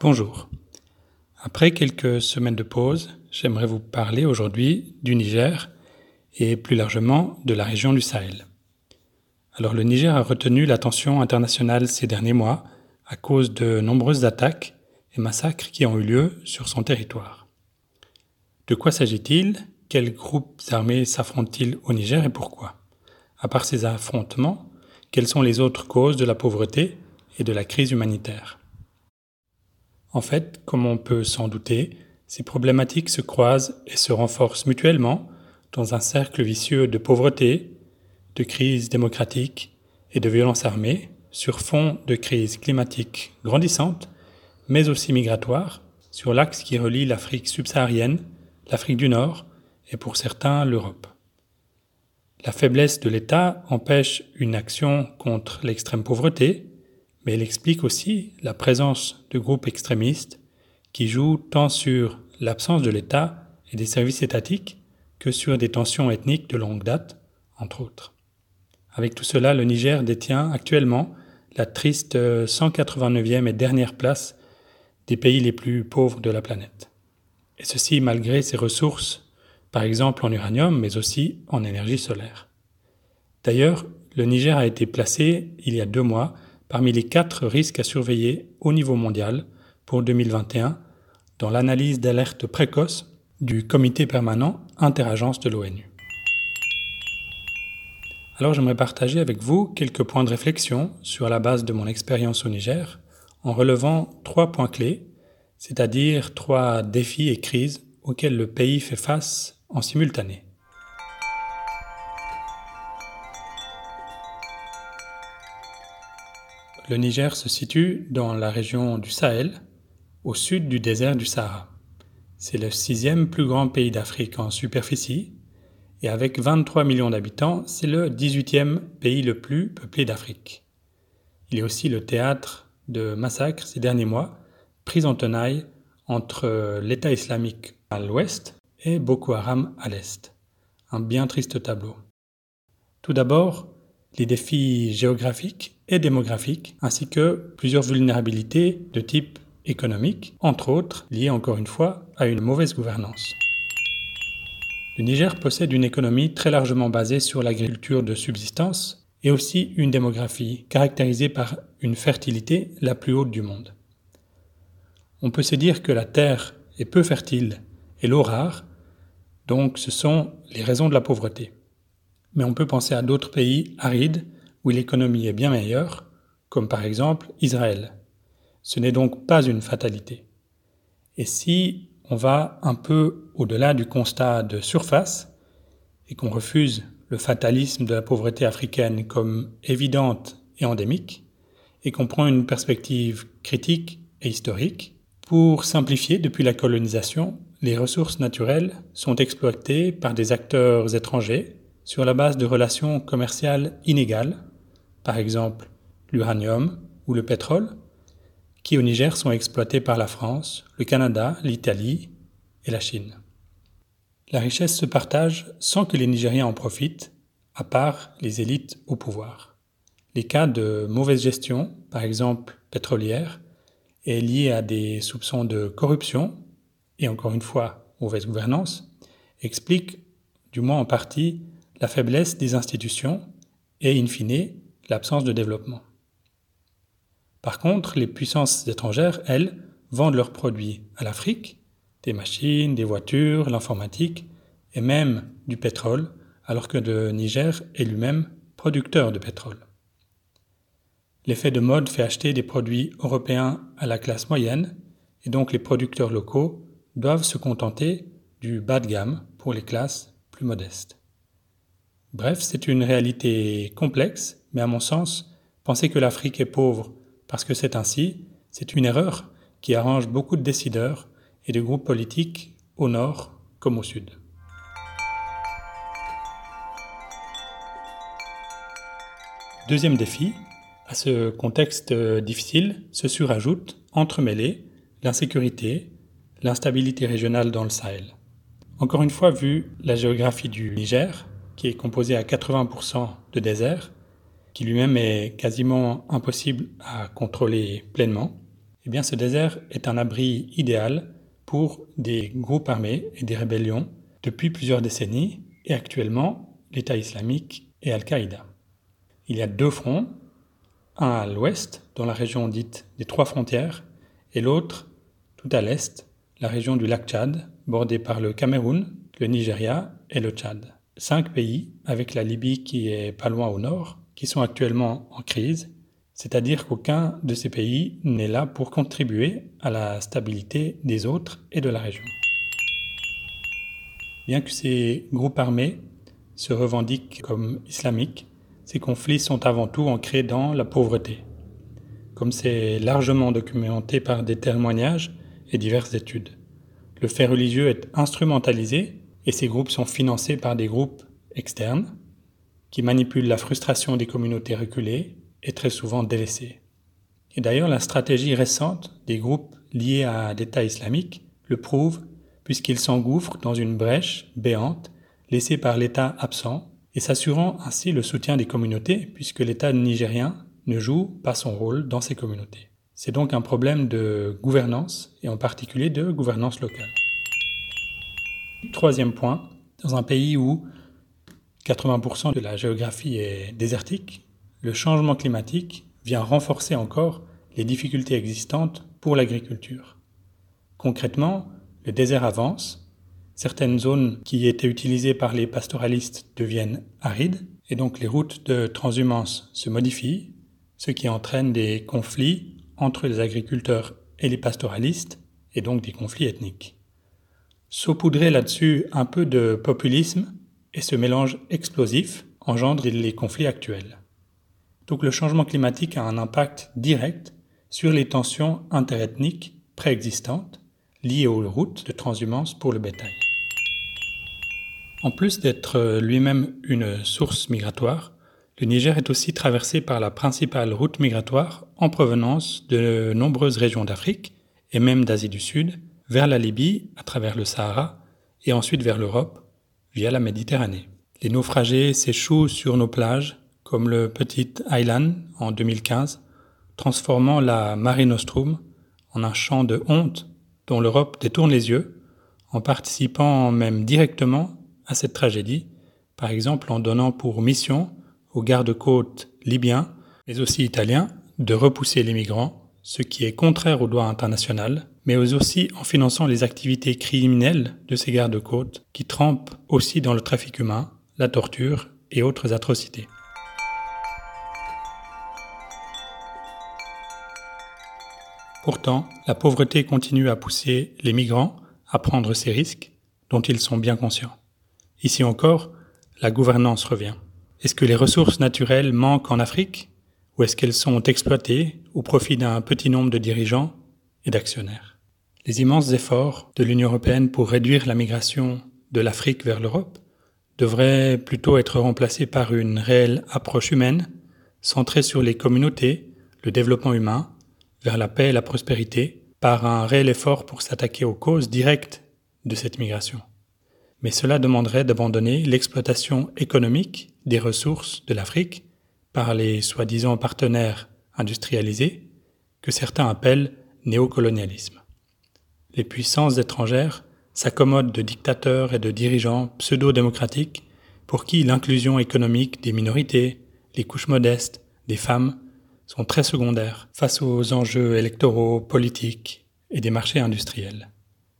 Bonjour. Après quelques semaines de pause, j'aimerais vous parler aujourd'hui du Niger et plus largement de la région du Sahel. Alors le Niger a retenu l'attention internationale ces derniers mois à cause de nombreuses attaques et massacres qui ont eu lieu sur son territoire. De quoi s'agit-il? Quels groupes armés s'affrontent-ils au Niger et pourquoi? À part ces affrontements, quelles sont les autres causes de la pauvreté et de la crise humanitaire? En fait, comme on peut s'en douter, ces problématiques se croisent et se renforcent mutuellement dans un cercle vicieux de pauvreté, de crise démocratique et de violence armée sur fond de crise climatique grandissante, mais aussi migratoire, sur l'axe qui relie l'Afrique subsaharienne, l'Afrique du Nord et pour certains l'Europe. La faiblesse de l'État empêche une action contre l'extrême pauvreté, mais elle explique aussi la présence de groupes extrémistes qui jouent tant sur l'absence de l'État et des services étatiques que sur des tensions ethniques de longue date, entre autres. Avec tout cela, le Niger détient actuellement la triste 189e et dernière place des pays les plus pauvres de la planète. Et ceci malgré ses ressources, par exemple en uranium, mais aussi en énergie solaire. D'ailleurs, le Niger a été placé, il y a deux mois, parmi les quatre risques à surveiller au niveau mondial pour 2021 dans l'analyse d'alerte précoce du comité permanent interagence de l'ONU. Alors j'aimerais partager avec vous quelques points de réflexion sur la base de mon expérience au Niger en relevant trois points clés, c'est-à-dire trois défis et crises auxquels le pays fait face en simultané. Le Niger se situe dans la région du Sahel, au sud du désert du Sahara. C'est le sixième plus grand pays d'Afrique en superficie et avec 23 millions d'habitants, c'est le 18e pays le plus peuplé d'Afrique. Il est aussi le théâtre de massacres ces derniers mois, pris en tenaille entre l'État islamique à l'ouest et Boko Haram à l'est. Un bien triste tableau. Tout d'abord, les défis géographiques et démographiques, ainsi que plusieurs vulnérabilités de type économique, entre autres liées encore une fois à une mauvaise gouvernance. Le Niger possède une économie très largement basée sur l'agriculture de subsistance et aussi une démographie caractérisée par une fertilité la plus haute du monde. On peut se dire que la terre est peu fertile et l'eau rare, donc ce sont les raisons de la pauvreté. Mais on peut penser à d'autres pays arides où l'économie est bien meilleure, comme par exemple Israël. Ce n'est donc pas une fatalité. Et si on va un peu au-delà du constat de surface et qu'on refuse le fatalisme de la pauvreté africaine comme évidente et endémique, et qu'on prend une perspective critique et historique, pour simplifier, depuis la colonisation, les ressources naturelles sont exploitées par des acteurs étrangers sur la base de relations commerciales inégales, par exemple l'uranium ou le pétrole, qui au Niger sont exploités par la France, le Canada, l'Italie et la Chine. La richesse se partage sans que les Nigériens en profitent, à part les élites au pouvoir. Les cas de mauvaise gestion, par exemple pétrolière, est lié à des soupçons de corruption, et encore une fois mauvaise gouvernance, expliquent, du moins en partie, la faiblesse des institutions et, in fine, l'absence de développement. Par contre, les puissances étrangères, elles, vendent leurs produits à l'Afrique, des machines, des voitures, l'informatique et même du pétrole, alors que le Niger est lui-même producteur de pétrole. L'effet de mode fait acheter des produits européens à la classe moyenne, et donc les producteurs locaux doivent se contenter du bas de gamme pour les classes plus modestes. Bref, c'est une réalité complexe, mais à mon sens, penser que l'Afrique est pauvre parce que c'est ainsi, c'est une erreur qui arrange beaucoup de décideurs et de groupes politiques au nord comme au sud. Deuxième défi, à ce contexte difficile se surajoute, entremêlés, l'insécurité, l'instabilité régionale dans le Sahel. Encore une fois, vu la géographie du Niger, qui est composée à 80% de désert, qui lui-même est quasiment impossible à contrôler pleinement, Eh bien, ce désert est un abri idéal pour des groupes armés et des rébellions depuis plusieurs décennies et actuellement l'État islamique et Al-Qaïda. Il y a deux fronts, un à l'ouest, dans la région dite des trois frontières, et l'autre tout à l'est, la région du lac Tchad, bordée par le Cameroun, le Nigeria et le Tchad. Cinq pays, avec la Libye qui est pas loin au nord, qui sont actuellement en crise, c'est-à-dire qu'aucun de ces pays n'est là pour contribuer à la stabilité des autres et de la région. Bien que ces groupes armés se revendiquent comme islamiques, ces conflits sont avant tout ancrés dans la pauvreté. Comme c'est largement documenté par des témoignages et diverses études. Le fait religieux est instrumentalisé et ces groupes sont financés par des groupes externes qui manipulent la frustration des communautés reculées et très souvent délaissées. Et d'ailleurs, la stratégie récente des groupes liés à l'État islamique le prouve puisqu'ils s'engouffrent dans une brèche béante laissée par l'État absent et s'assurant ainsi le soutien des communautés puisque l'État nigérien ne joue pas son rôle dans ces communautés. C'est donc un problème de gouvernance et en particulier de gouvernance locale. Troisième point, dans un pays où 80% de la géographie est désertique, le changement climatique vient renforcer encore les difficultés existantes pour l'agriculture. Concrètement, le désert avance certaines zones qui étaient utilisées par les pastoralistes deviennent arides, et donc les routes de transhumance se modifient, ce qui entraîne des conflits entre les agriculteurs et les pastoralistes, et donc des conflits ethniques. Saupoudrer là-dessus un peu de populisme et ce mélange explosif engendre les conflits actuels. Donc le changement climatique a un impact direct sur les tensions interethniques préexistantes liées aux routes de transhumance pour le bétail. En plus d'être lui-même une source migratoire, le Niger est aussi traversé par la principale route migratoire en provenance de nombreuses régions d'Afrique et même d'Asie du Sud, vers la Libye à travers le Sahara et ensuite vers l'Europe via la Méditerranée. Les naufragés s'échouent sur nos plages, comme le petit Island en 2015, transformant la Mare Nostrum en un champ de honte dont l'Europe détourne les yeux, en participant même directement à cette tragédie, par exemple en donnant pour mission aux gardes-côtes libyens, mais aussi italiens, de repousser les migrants, ce qui est contraire au droit international, mais aussi en finançant les activités criminelles de ces gardes-côtes qui trempent aussi dans le trafic humain, la torture et autres atrocités. Pourtant, la pauvreté continue à pousser les migrants à prendre ces risques dont ils sont bien conscients. Ici encore, la gouvernance revient. Est-ce que les ressources naturelles manquent en Afrique ou est-ce qu'elles sont exploitées au profit d'un petit nombre de dirigeants et d'actionnaires? Les immenses efforts de l'Union européenne pour réduire la migration de l'Afrique vers l'Europe devraient plutôt être remplacés par une réelle approche humaine centrée sur les communautés, le développement humain, vers la paix et la prospérité, par un réel effort pour s'attaquer aux causes directes de cette migration mais cela demanderait d'abandonner l'exploitation économique des ressources de l'Afrique par les soi-disant partenaires industrialisés que certains appellent néocolonialisme. Les puissances étrangères s'accommodent de dictateurs et de dirigeants pseudo-démocratiques pour qui l'inclusion économique des minorités, les couches modestes, des femmes sont très secondaires face aux enjeux électoraux, politiques et des marchés industriels.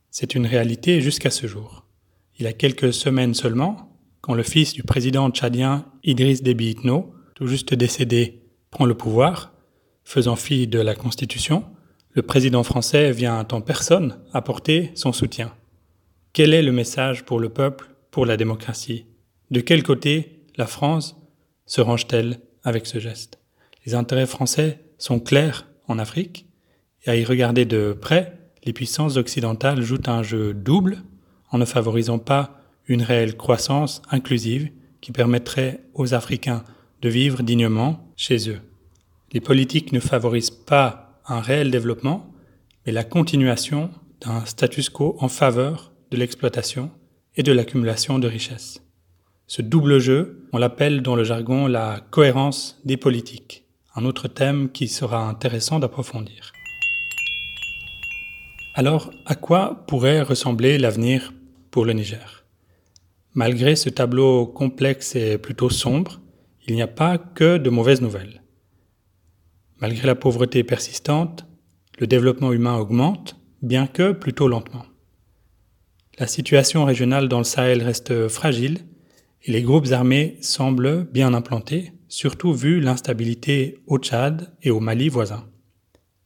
C'est une réalité jusqu'à ce jour il y a quelques semaines seulement, quand le fils du président tchadien Idriss Déby Itno, tout juste décédé, prend le pouvoir, faisant fi de la Constitution, le président français vient en personne apporter son soutien. Quel est le message pour le peuple, pour la démocratie? De quel côté la France se range-t-elle avec ce geste? Les intérêts français sont clairs en Afrique, et à y regarder de près, les puissances occidentales jouent un jeu double en ne favorisant pas une réelle croissance inclusive qui permettrait aux Africains de vivre dignement chez eux. Les politiques ne favorisent pas un réel développement, mais la continuation d'un status quo en faveur de l'exploitation et de l'accumulation de richesses. Ce double jeu, on l'appelle dans le jargon la cohérence des politiques, un autre thème qui sera intéressant d'approfondir. Alors, à quoi pourrait ressembler l'avenir pour le Niger? Malgré ce tableau complexe et plutôt sombre, il n'y a pas que de mauvaises nouvelles. Malgré la pauvreté persistante, le développement humain augmente, bien que plutôt lentement. La situation régionale dans le Sahel reste fragile et les groupes armés semblent bien implantés, surtout vu l'instabilité au Tchad et au Mali voisin.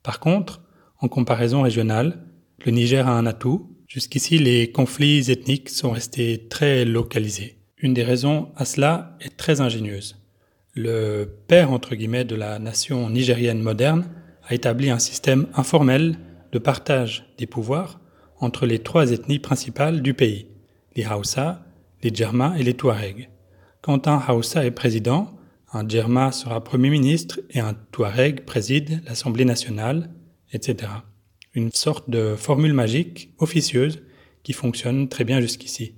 Par contre, en comparaison régionale, le Niger a un atout. Jusqu'ici, les conflits ethniques sont restés très localisés. Une des raisons à cela est très ingénieuse. Le père, entre guillemets, de la nation nigérienne moderne a établi un système informel de partage des pouvoirs entre les trois ethnies principales du pays, les Hausa, les Djerma et les Touaregs. Quand un Hausa est président, un Djerma sera Premier ministre et un Touareg préside l'Assemblée nationale, etc. Une sorte de formule magique officieuse qui fonctionne très bien jusqu'ici.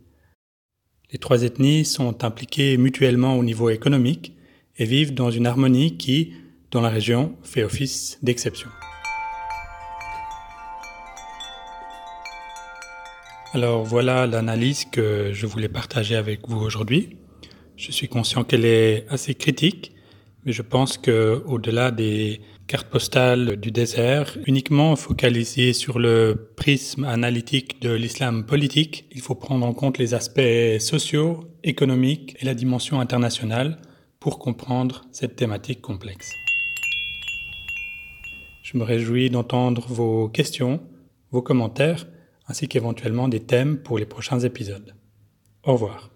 Les trois ethnies sont impliquées mutuellement au niveau économique et vivent dans une harmonie qui, dans la région, fait office d'exception. Alors voilà l'analyse que je voulais partager avec vous aujourd'hui. Je suis conscient qu'elle est assez critique, mais je pense que au-delà des cartes postales du désert, uniquement focalisées sur le prisme analytique de l'islam politique, il faut prendre en compte les aspects sociaux, économiques et la dimension internationale pour comprendre cette thématique complexe. Je me réjouis d'entendre vos questions, vos commentaires, ainsi qu'éventuellement des thèmes pour les prochains épisodes. Au revoir.